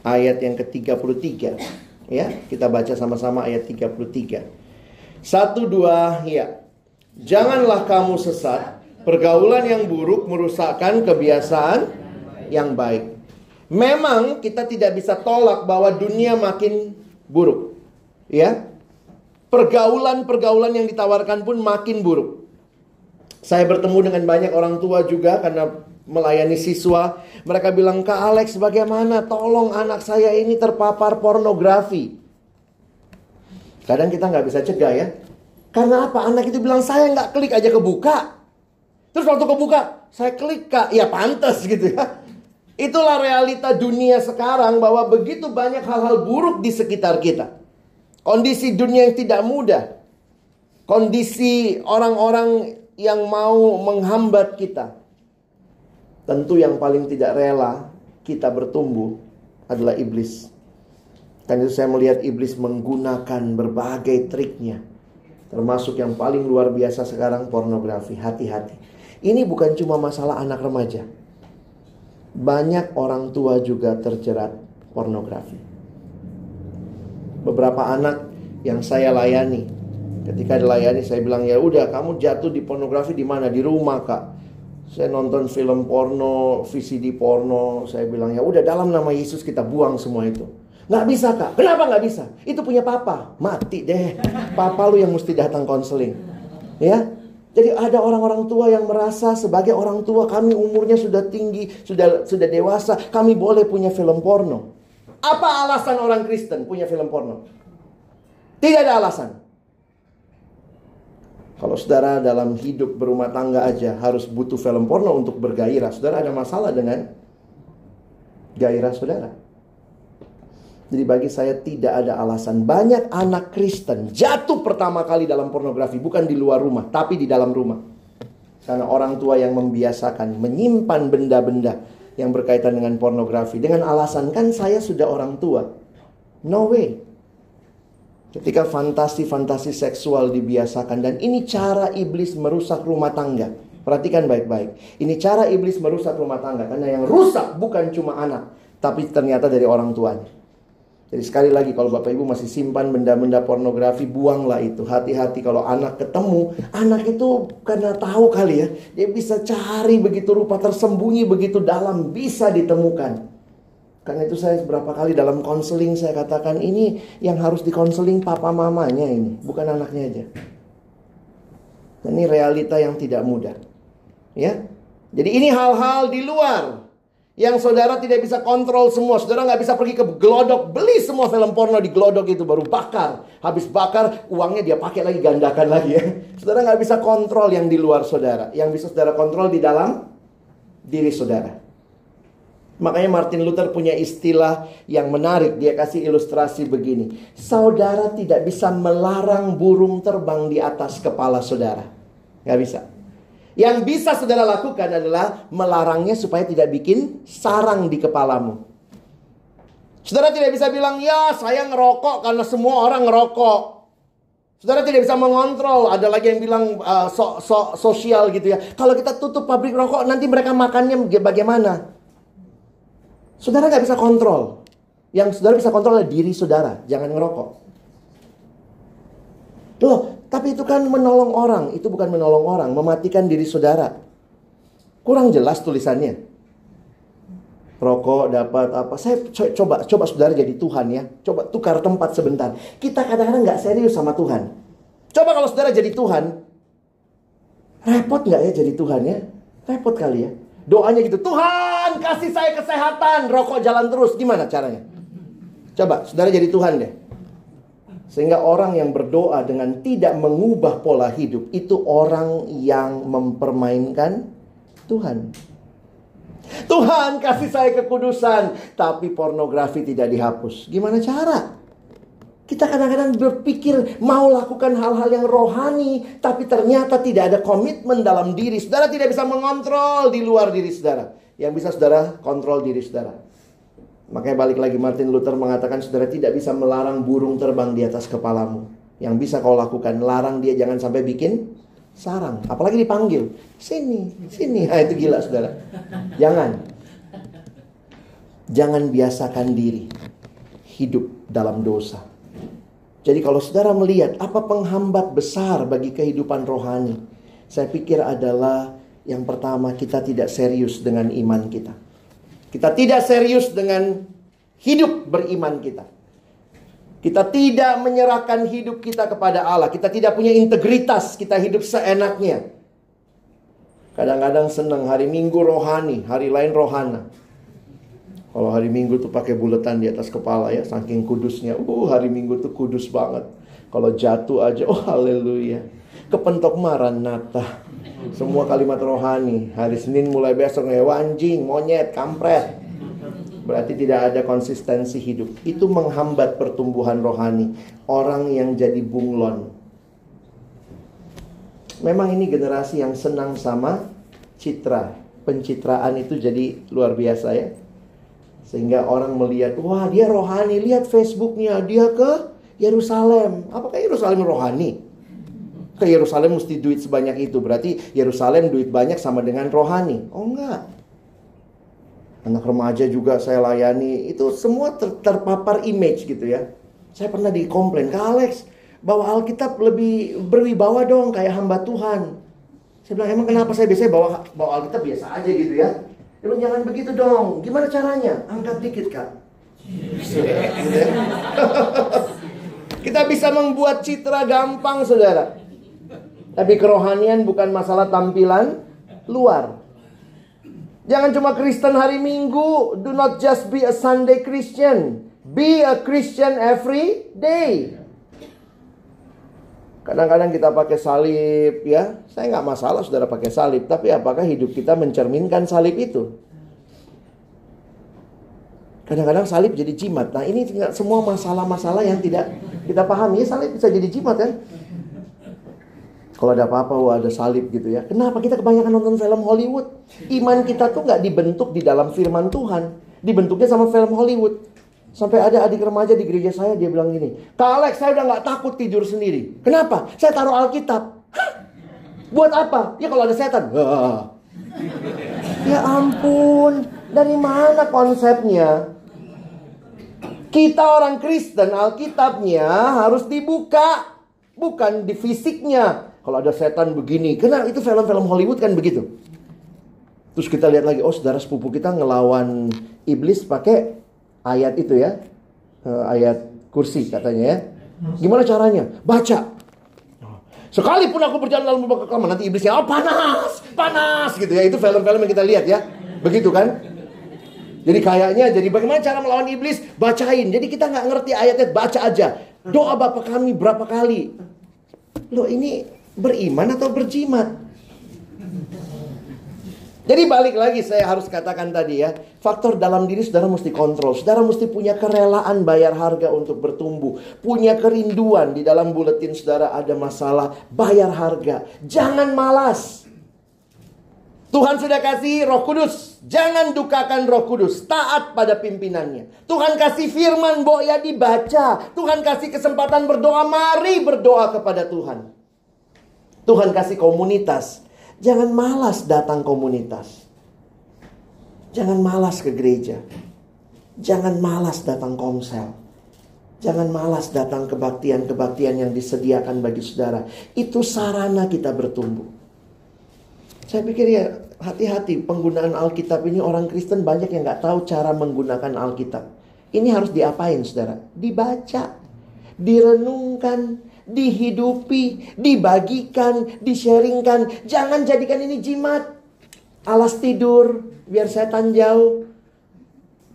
ayat yang ke-33. Ya, kita baca sama-sama ayat 33. Satu dua ya. Janganlah kamu sesat. Pergaulan yang buruk merusakkan kebiasaan yang baik. Memang kita tidak bisa tolak bahwa dunia makin buruk. Ya. Pergaulan-pergaulan yang ditawarkan pun makin buruk. Saya bertemu dengan banyak orang tua juga karena melayani siswa. Mereka bilang, Kak Alex bagaimana? Tolong anak saya ini terpapar pornografi. Kadang kita nggak bisa cegah ya. Karena apa? Anak itu bilang, saya nggak klik aja kebuka. Terus waktu kebuka, saya klik kak, ya pantas gitu ya. Itulah realita dunia sekarang bahwa begitu banyak hal-hal buruk di sekitar kita. Kondisi dunia yang tidak mudah. Kondisi orang-orang yang mau menghambat kita. Tentu yang paling tidak rela kita bertumbuh adalah iblis. Dan itu saya melihat iblis menggunakan berbagai triknya. Termasuk yang paling luar biasa sekarang pornografi. Hati-hati. Ini bukan cuma masalah anak remaja banyak orang tua juga terjerat pornografi. beberapa anak yang saya layani. Ketika dilayani saya bilang ya udah kamu jatuh di pornografi di mana di rumah kak. Saya nonton film porno, VCD porno. Saya bilang ya udah dalam nama Yesus kita buang semua itu. Nggak bisa kak. Kenapa nggak bisa? Itu punya papa. Mati deh. Papa lu yang mesti datang konseling. Ya. Jadi ada orang-orang tua yang merasa sebagai orang tua kami umurnya sudah tinggi, sudah sudah dewasa, kami boleh punya film porno. Apa alasan orang Kristen punya film porno? Tidak ada alasan. Kalau saudara dalam hidup berumah tangga aja harus butuh film porno untuk bergairah, saudara ada masalah dengan gairah saudara. Jadi bagi saya tidak ada alasan. Banyak anak Kristen jatuh pertama kali dalam pornografi. Bukan di luar rumah, tapi di dalam rumah. Karena orang tua yang membiasakan menyimpan benda-benda yang berkaitan dengan pornografi. Dengan alasan kan saya sudah orang tua. No way. Ketika fantasi-fantasi seksual dibiasakan dan ini cara iblis merusak rumah tangga. Perhatikan baik-baik. Ini cara iblis merusak rumah tangga karena yang rusak bukan cuma anak, tapi ternyata dari orang tuanya. Jadi sekali lagi kalau Bapak Ibu masih simpan benda-benda pornografi, buanglah itu. Hati-hati kalau anak ketemu, anak itu karena tahu kali ya, dia bisa cari begitu rupa tersembunyi begitu dalam bisa ditemukan. Karena itu saya beberapa kali dalam konseling saya katakan ini yang harus dikonseling papa mamanya ini, bukan anaknya aja. Dan ini realita yang tidak mudah. Ya. Jadi ini hal-hal di luar yang saudara tidak bisa kontrol semua. Saudara nggak bisa pergi ke gelodok, beli semua film porno di gelodok itu baru bakar. Habis bakar, uangnya dia pakai lagi gandakan lagi ya. Saudara nggak bisa kontrol yang di luar saudara. Yang bisa saudara kontrol di dalam diri saudara. Makanya Martin Luther punya istilah yang menarik. Dia kasih ilustrasi begini. Saudara tidak bisa melarang burung terbang di atas kepala saudara. Gak bisa. Yang bisa saudara lakukan adalah melarangnya supaya tidak bikin sarang di kepalamu. Saudara tidak bisa bilang, ya saya ngerokok karena semua orang ngerokok. Saudara tidak bisa mengontrol. Ada lagi yang bilang uh, so, so, sosial gitu ya. Kalau kita tutup pabrik rokok, nanti mereka makannya bagaimana? Saudara nggak bisa kontrol. Yang saudara bisa kontrol adalah diri saudara. Jangan ngerokok. Loh, tapi itu kan menolong orang. Itu bukan menolong orang. Mematikan diri saudara. Kurang jelas tulisannya. Rokok dapat apa? Saya coba coba saudara jadi Tuhan ya. Coba tukar tempat sebentar. Kita kadang-kadang nggak serius sama Tuhan. Coba kalau saudara jadi Tuhan, repot nggak ya jadi Tuhan ya? Repot kali ya. Doanya gitu, Tuhan kasih saya kesehatan, rokok jalan terus. Gimana caranya? Coba, saudara jadi Tuhan deh. Sehingga orang yang berdoa dengan tidak mengubah pola hidup, itu orang yang mempermainkan Tuhan. Tuhan kasih saya kekudusan, tapi pornografi tidak dihapus. Gimana cara? Kita kadang-kadang berpikir mau lakukan hal-hal yang rohani, tapi ternyata tidak ada komitmen dalam diri. Saudara tidak bisa mengontrol di luar diri saudara. Yang bisa saudara kontrol diri saudara. Makanya balik lagi Martin Luther mengatakan saudara tidak bisa melarang burung terbang di atas kepalamu. Yang bisa kau lakukan, larang dia jangan sampai bikin sarang. Apalagi dipanggil, sini, sini. Nah, itu gila saudara. Jangan. Jangan biasakan diri hidup dalam dosa. Jadi kalau saudara melihat apa penghambat besar bagi kehidupan rohani, saya pikir adalah yang pertama kita tidak serius dengan iman kita. Kita tidak serius dengan hidup beriman kita. Kita tidak menyerahkan hidup kita kepada Allah. Kita tidak punya integritas. Kita hidup seenaknya. Kadang-kadang senang hari Minggu rohani, hari lain rohana. Kalau hari Minggu tuh pakai buletan di atas kepala ya, saking kudusnya. Uh, hari Minggu tuh kudus banget. Kalau jatuh aja, oh haleluya. Kepentok maranata. Semua kalimat rohani. Hari Senin mulai besok nih, anjing, monyet, kampret. Berarti tidak ada konsistensi hidup. Itu menghambat pertumbuhan rohani. Orang yang jadi bunglon. Memang ini generasi yang senang sama citra. Pencitraan itu jadi luar biasa ya sehingga orang melihat, wah dia rohani, lihat Facebooknya, dia ke Yerusalem. Apakah Yerusalem rohani? Ke Yerusalem mesti duit sebanyak itu. Berarti Yerusalem duit banyak sama dengan rohani. Oh enggak. Anak remaja juga saya layani. Itu semua ter terpapar image gitu ya. Saya pernah dikomplain, Kak Alex, bawa Alkitab lebih berwibawa dong kayak hamba Tuhan. Saya bilang, emang kenapa saya biasanya bawa, bawa Alkitab biasa aja gitu ya. Jangan begitu dong. Gimana caranya? Angkat dikit, Kak. Kita bisa membuat citra gampang, saudara. Tapi kerohanian bukan masalah tampilan luar. Jangan cuma Kristen hari Minggu. Do not just be a Sunday Christian. Be a Christian every day. Kadang-kadang kita pakai salib ya. Saya nggak masalah saudara pakai salib. Tapi apakah hidup kita mencerminkan salib itu? Kadang-kadang salib jadi jimat. Nah ini semua masalah-masalah yang tidak kita pahami. Ya salib bisa jadi jimat kan? Kalau ada apa-apa, wah ada salib gitu ya. Kenapa kita kebanyakan nonton film Hollywood? Iman kita tuh nggak dibentuk di dalam firman Tuhan. Dibentuknya sama film Hollywood. Sampai ada adik remaja di gereja saya, dia bilang gini. Kak Alex, saya udah nggak takut tidur sendiri. Kenapa? Saya taruh Alkitab. Hah? Buat apa? Ya kalau ada setan. Ya ampun, dari mana konsepnya? Kita orang Kristen, Alkitabnya harus dibuka. Bukan di fisiknya. Kalau ada setan begini, karena itu film-film Hollywood kan begitu. Terus kita lihat lagi, oh saudara sepupu kita ngelawan iblis pakai ayat itu ya, uh, ayat kursi katanya ya. Gimana caranya? Baca. Sekalipun aku berjalan dalam lubang kekelaman, nanti iblisnya, oh panas, panas gitu ya. Itu film-film yang kita lihat ya. Begitu kan? Jadi kayaknya, jadi bagaimana cara melawan iblis? Bacain. Jadi kita nggak ngerti ayatnya, baca aja. Doa Bapak kami berapa kali? Loh ini Beriman atau berjimat? Jadi balik lagi saya harus katakan tadi ya, faktor dalam diri saudara mesti kontrol. Saudara mesti punya kerelaan bayar harga untuk bertumbuh. Punya kerinduan di dalam buletin saudara ada masalah, bayar harga. Jangan malas. Tuhan sudah kasih roh kudus. Jangan dukakan roh kudus. Taat pada pimpinannya. Tuhan kasih firman, boh ya dibaca. Tuhan kasih kesempatan berdoa. Mari berdoa kepada Tuhan. Tuhan kasih komunitas. Jangan malas datang komunitas. Jangan malas ke gereja. Jangan malas datang komsel. Jangan malas datang kebaktian-kebaktian yang disediakan bagi saudara. Itu sarana kita bertumbuh. Saya pikir ya hati-hati penggunaan Alkitab ini orang Kristen banyak yang nggak tahu cara menggunakan Alkitab. Ini harus diapain saudara? Dibaca, direnungkan, dihidupi, dibagikan, disharingkan. Jangan jadikan ini jimat. Alas tidur, biar setan jauh.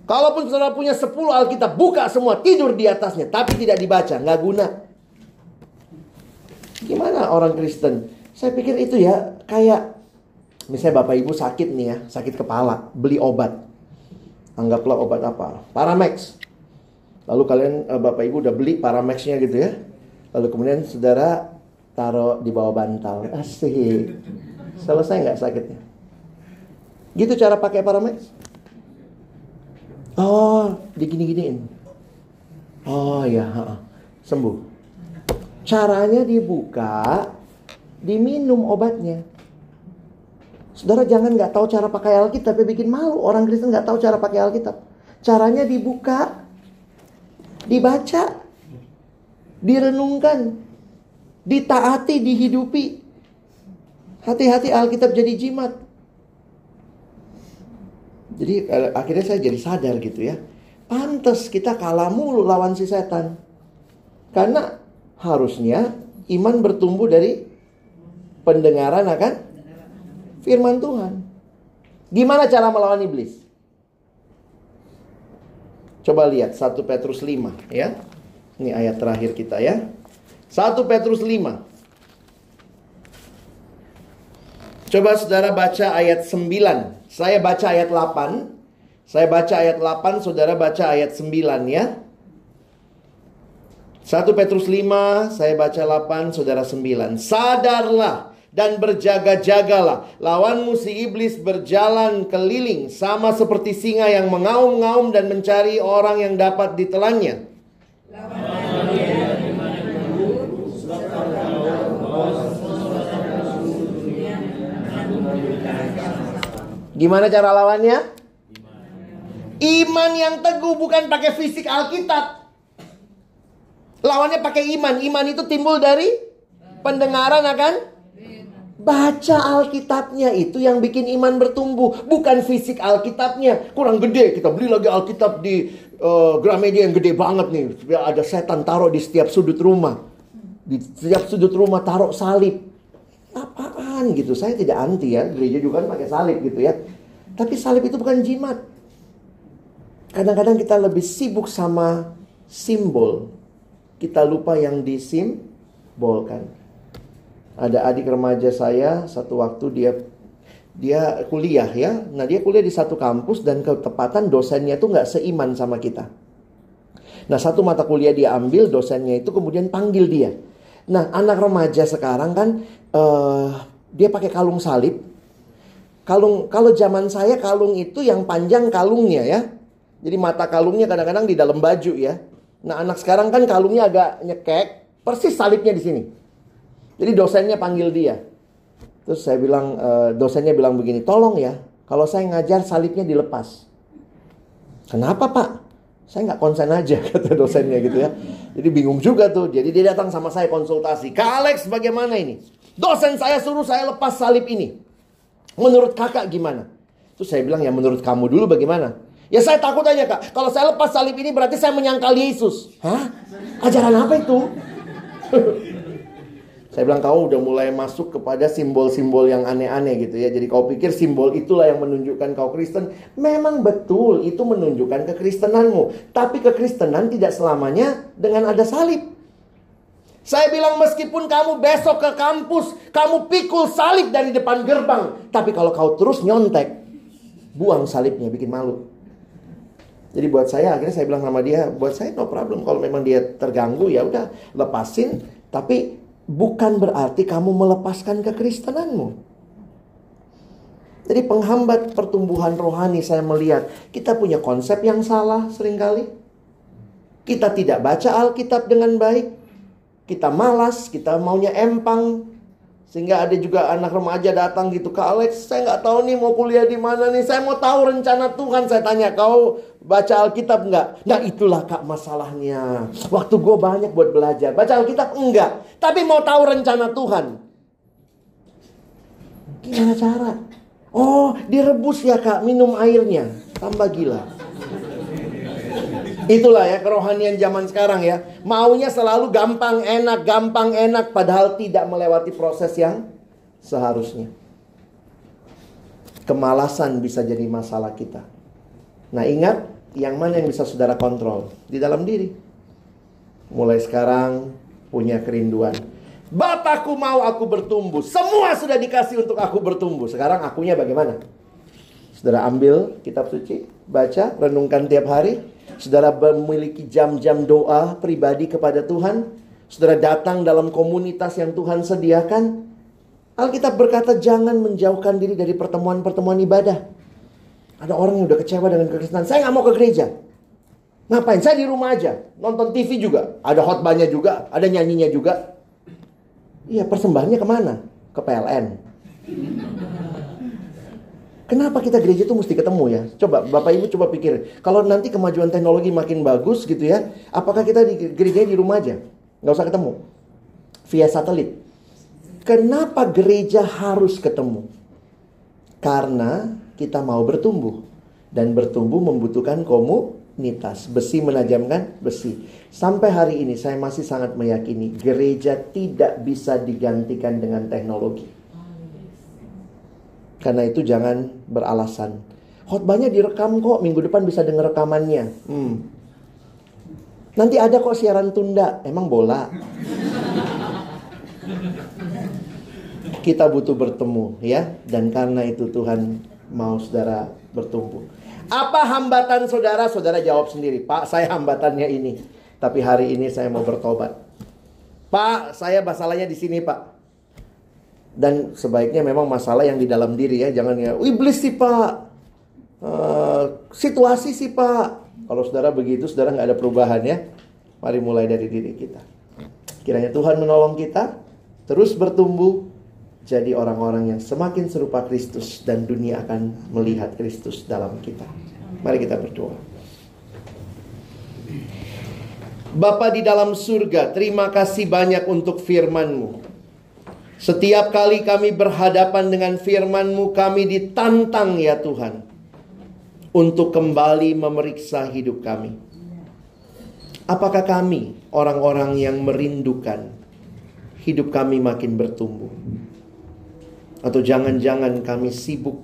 Kalaupun saudara punya 10 Alkitab, buka semua, tidur di atasnya. Tapi tidak dibaca, nggak guna. Gimana orang Kristen? Saya pikir itu ya kayak misalnya Bapak Ibu sakit nih ya, sakit kepala, beli obat. Anggaplah obat apa? Paramex. Lalu kalian eh, Bapak Ibu udah beli Paramexnya gitu ya. Lalu kemudian saudara taruh di bawah bantal. Asik. Selesai nggak sakitnya? Gitu cara pakai paramex? Oh, digini-giniin. Oh ya, sembuh. Caranya dibuka, diminum obatnya. Saudara jangan nggak tahu cara pakai Alkitab, tapi bikin malu. Orang Kristen nggak tahu cara pakai Alkitab. Caranya dibuka, dibaca, direnungkan, ditaati, dihidupi. Hati-hati Alkitab jadi jimat. Jadi akhirnya saya jadi sadar gitu ya. Pantes kita kalah mulu lawan si setan. Karena harusnya iman bertumbuh dari pendengaran akan firman Tuhan. Gimana cara melawan iblis? Coba lihat 1 Petrus 5 ya. Ini ayat terakhir kita ya. 1 Petrus 5. Coba saudara baca ayat 9. Saya baca ayat 8. Saya baca ayat 8, saudara baca ayat 9 ya. 1 Petrus 5, saya baca 8, saudara 9. Sadarlah dan berjaga-jagalah. Lawanmu si iblis berjalan keliling sama seperti singa yang mengaum-ngaum dan mencari orang yang dapat ditelannya. Gimana cara lawannya? Iman yang teguh bukan pakai fisik Alkitab. Lawannya pakai iman. Iman itu timbul dari pendengaran akan baca Alkitabnya itu yang bikin iman bertumbuh, bukan fisik Alkitabnya. Kurang gede, kita beli lagi Alkitab di uh, Gramedia yang gede banget nih. Ada setan taruh di setiap sudut rumah. Di setiap sudut rumah taruh salib. Apaan gitu? Saya tidak anti ya, gereja juga kan pakai salib gitu ya. Tapi salib itu bukan jimat. Kadang-kadang kita lebih sibuk sama simbol. Kita lupa yang disimbolkan. Ada adik remaja saya satu waktu dia dia kuliah ya. Nah dia kuliah di satu kampus dan ketepatan dosennya tuh nggak seiman sama kita. Nah satu mata kuliah dia ambil dosennya itu kemudian panggil dia. Nah anak remaja sekarang kan uh, dia pakai kalung salib. Kalung kalau zaman saya kalung itu yang panjang kalungnya ya. Jadi mata kalungnya kadang-kadang di dalam baju ya. Nah anak sekarang kan kalungnya agak nyekek, persis salibnya di sini. Jadi dosennya panggil dia. Terus saya bilang, e, dosennya bilang begini, tolong ya, kalau saya ngajar salibnya dilepas. Kenapa pak? Saya nggak konsen aja kata dosennya gitu ya. Jadi bingung juga tuh. Jadi dia datang sama saya konsultasi. Kak Alex bagaimana ini? Dosen saya suruh saya lepas salib ini. Menurut kakak gimana? Terus saya bilang ya menurut kamu dulu bagaimana? Ya saya takut aja kak. Kalau saya lepas salib ini berarti saya menyangkal Yesus. Hah? Ajaran apa itu? saya bilang kau udah mulai masuk kepada simbol-simbol yang aneh-aneh gitu ya. Jadi kau pikir simbol itulah yang menunjukkan kau Kristen. Memang betul itu menunjukkan kekristenanmu. Tapi kekristenan tidak selamanya dengan ada salib. Saya bilang meskipun kamu besok ke kampus, kamu pikul salib dari depan gerbang. Tapi kalau kau terus nyontek, buang salibnya, bikin malu. Jadi buat saya akhirnya saya bilang sama dia, buat saya no problem kalau memang dia terganggu ya udah lepasin, tapi bukan berarti kamu melepaskan kekristenanmu. Jadi penghambat pertumbuhan rohani saya melihat kita punya konsep yang salah sering kali. Kita tidak baca Alkitab dengan baik. Kita malas, kita maunya empang, sehingga ada juga anak remaja datang gitu, Kak Alex, saya nggak tahu nih mau kuliah di mana nih. Saya mau tahu rencana Tuhan. Saya tanya, kau baca Alkitab nggak? Nah itulah kak masalahnya. Waktu gue banyak buat belajar. Baca Alkitab enggak. Tapi mau tahu rencana Tuhan. Gimana cara? Oh, direbus ya kak, minum airnya. Tambah gila. Itulah ya kerohanian zaman sekarang ya. Maunya selalu gampang enak, gampang enak padahal tidak melewati proses yang seharusnya. Kemalasan bisa jadi masalah kita. Nah, ingat yang mana yang bisa saudara kontrol di dalam diri. Mulai sekarang punya kerinduan. Bapakku mau aku bertumbuh. Semua sudah dikasih untuk aku bertumbuh. Sekarang akunya bagaimana? Saudara ambil kitab suci, baca, renungkan tiap hari. Saudara memiliki jam-jam doa pribadi kepada Tuhan. Saudara datang dalam komunitas yang Tuhan sediakan. Alkitab berkata jangan menjauhkan diri dari pertemuan-pertemuan ibadah. Ada orang yang udah kecewa dengan kekristenan. Saya nggak mau ke gereja. Ngapain? Saya di rumah aja. Nonton TV juga. Ada hotbahnya juga. Ada nyanyinya juga. Iya persembahannya ke mana? Ke PLN. Kenapa kita gereja itu mesti ketemu ya? Coba Bapak Ibu coba pikir. Kalau nanti kemajuan teknologi makin bagus gitu ya, apakah kita di gereja di rumah aja? Nggak usah ketemu. Via satelit. Kenapa gereja harus ketemu? Karena kita mau bertumbuh. Dan bertumbuh membutuhkan komunitas. Besi menajamkan besi. Sampai hari ini saya masih sangat meyakini gereja tidak bisa digantikan dengan teknologi. Karena itu jangan beralasan. Khotbahnya direkam kok, minggu depan bisa dengar rekamannya. Hmm. Nanti ada kok siaran tunda, emang bola. Kita butuh bertemu ya, dan karena itu Tuhan mau saudara bertumbuh. Apa hambatan saudara? Saudara jawab sendiri, Pak, saya hambatannya ini. Tapi hari ini saya mau bertobat. Pak, saya masalahnya di sini, Pak. Dan sebaiknya memang masalah yang di dalam diri ya, jangan ya, iblis sih pak, uh, situasi sih pak. Kalau saudara begitu, saudara nggak ada perubahan ya. Mari mulai dari diri kita. Kiranya Tuhan menolong kita terus bertumbuh jadi orang-orang yang semakin serupa Kristus dan dunia akan melihat Kristus dalam kita. Mari kita berdoa. Bapa di dalam surga, terima kasih banyak untuk firman-Mu. Setiap kali kami berhadapan dengan firman-Mu, kami ditantang ya Tuhan. Untuk kembali memeriksa hidup kami. Apakah kami orang-orang yang merindukan hidup kami makin bertumbuh? Atau jangan-jangan kami sibuk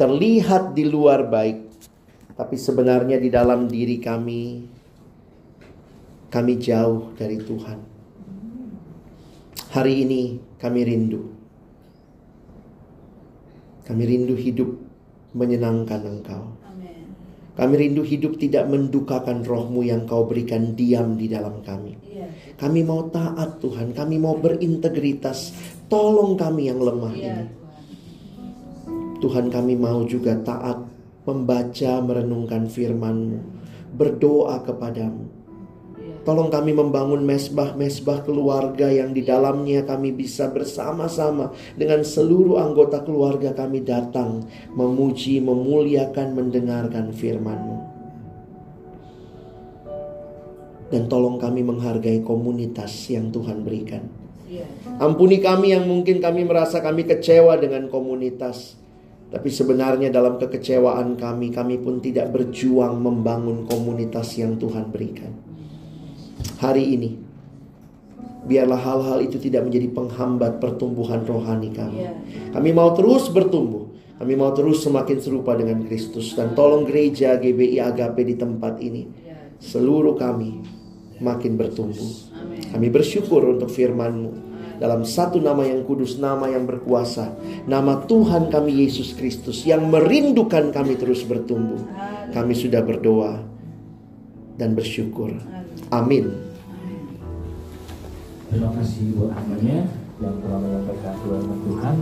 terlihat di luar baik, tapi sebenarnya di dalam diri kami kami jauh dari Tuhan. Hari ini kami rindu. Kami rindu hidup menyenangkan Engkau. Kami rindu hidup tidak mendukakan rohmu yang kau berikan diam di dalam kami. Iya. Kami mau taat Tuhan, kami mau berintegritas. Tolong kami yang lemah iya, ini. Tuhan kami mau juga taat membaca, merenungkan firman-Mu, berdoa kepadamu. Tolong kami membangun mesbah-mesbah keluarga yang di dalamnya kami bisa bersama-sama dengan seluruh anggota keluarga kami datang memuji, memuliakan, mendengarkan firman-Mu. Dan tolong kami menghargai komunitas yang Tuhan berikan. Iya. Ampuni kami yang mungkin kami merasa kami kecewa dengan komunitas. Tapi sebenarnya dalam kekecewaan kami, kami pun tidak berjuang membangun komunitas yang Tuhan berikan hari ini. Biarlah hal-hal itu tidak menjadi penghambat pertumbuhan rohani kami. Iya. Kami mau terus bertumbuh. Kami mau terus semakin serupa dengan Kristus. Dan tolong gereja GBI Agape di tempat ini. Iya. Seluruh kami makin bertumbuh. Kami bersyukur untuk firman-Mu dalam satu nama yang kudus, nama yang berkuasa, nama Tuhan kami Yesus Kristus yang merindukan kami terus bertumbuh. Kami sudah berdoa dan bersyukur. Amin. Terima kasih buat hambanya yang telah menyampaikan firman Tuhan.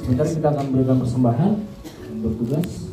Sebentar kita akan berikan persembahan bertugas